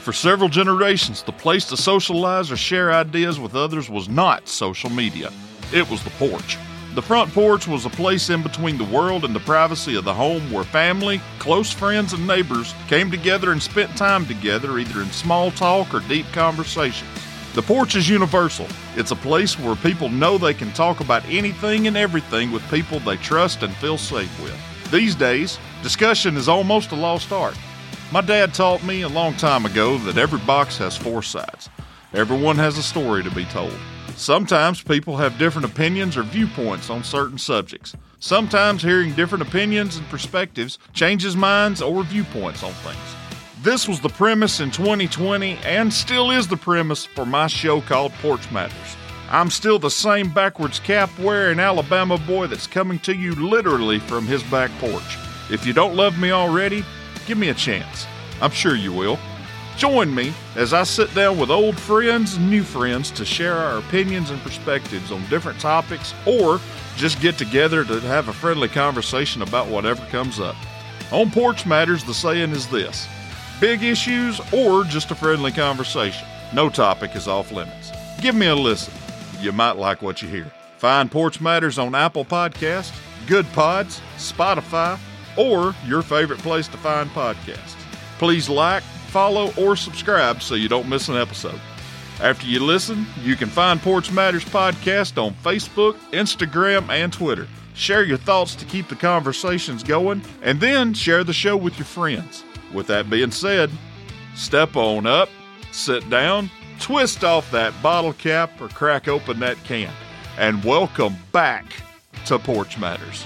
For several generations, the place to socialize or share ideas with others was not social media, it was the porch. The front porch was a place in between the world and the privacy of the home where family, close friends, and neighbors came together and spent time together, either in small talk or deep conversations. The porch is universal. It's a place where people know they can talk about anything and everything with people they trust and feel safe with. These days, discussion is almost a lost art. My dad taught me a long time ago that every box has four sides. Everyone has a story to be told. Sometimes people have different opinions or viewpoints on certain subjects. Sometimes hearing different opinions and perspectives changes minds or viewpoints on things. This was the premise in 2020 and still is the premise for my show called Porch Matters. I'm still the same backwards cap wearing Alabama boy that's coming to you literally from his back porch. If you don't love me already, give me a chance. I'm sure you will. Join me as I sit down with old friends and new friends to share our opinions and perspectives on different topics or just get together to have a friendly conversation about whatever comes up. On Porch Matters, the saying is this big issues or just a friendly conversation. No topic is off limits. Give me a listen. You might like what you hear. Find Porch Matters on Apple Podcasts, Goodpods, Spotify, or your favorite place to find podcasts. Please like, follow, or subscribe so you don't miss an episode. After you listen, you can find Porch Matters Podcast on Facebook, Instagram, and Twitter. Share your thoughts to keep the conversations going, and then share the show with your friends. With that being said, step on up, sit down, twist off that bottle cap, or crack open that can, and welcome back to Porch Matters.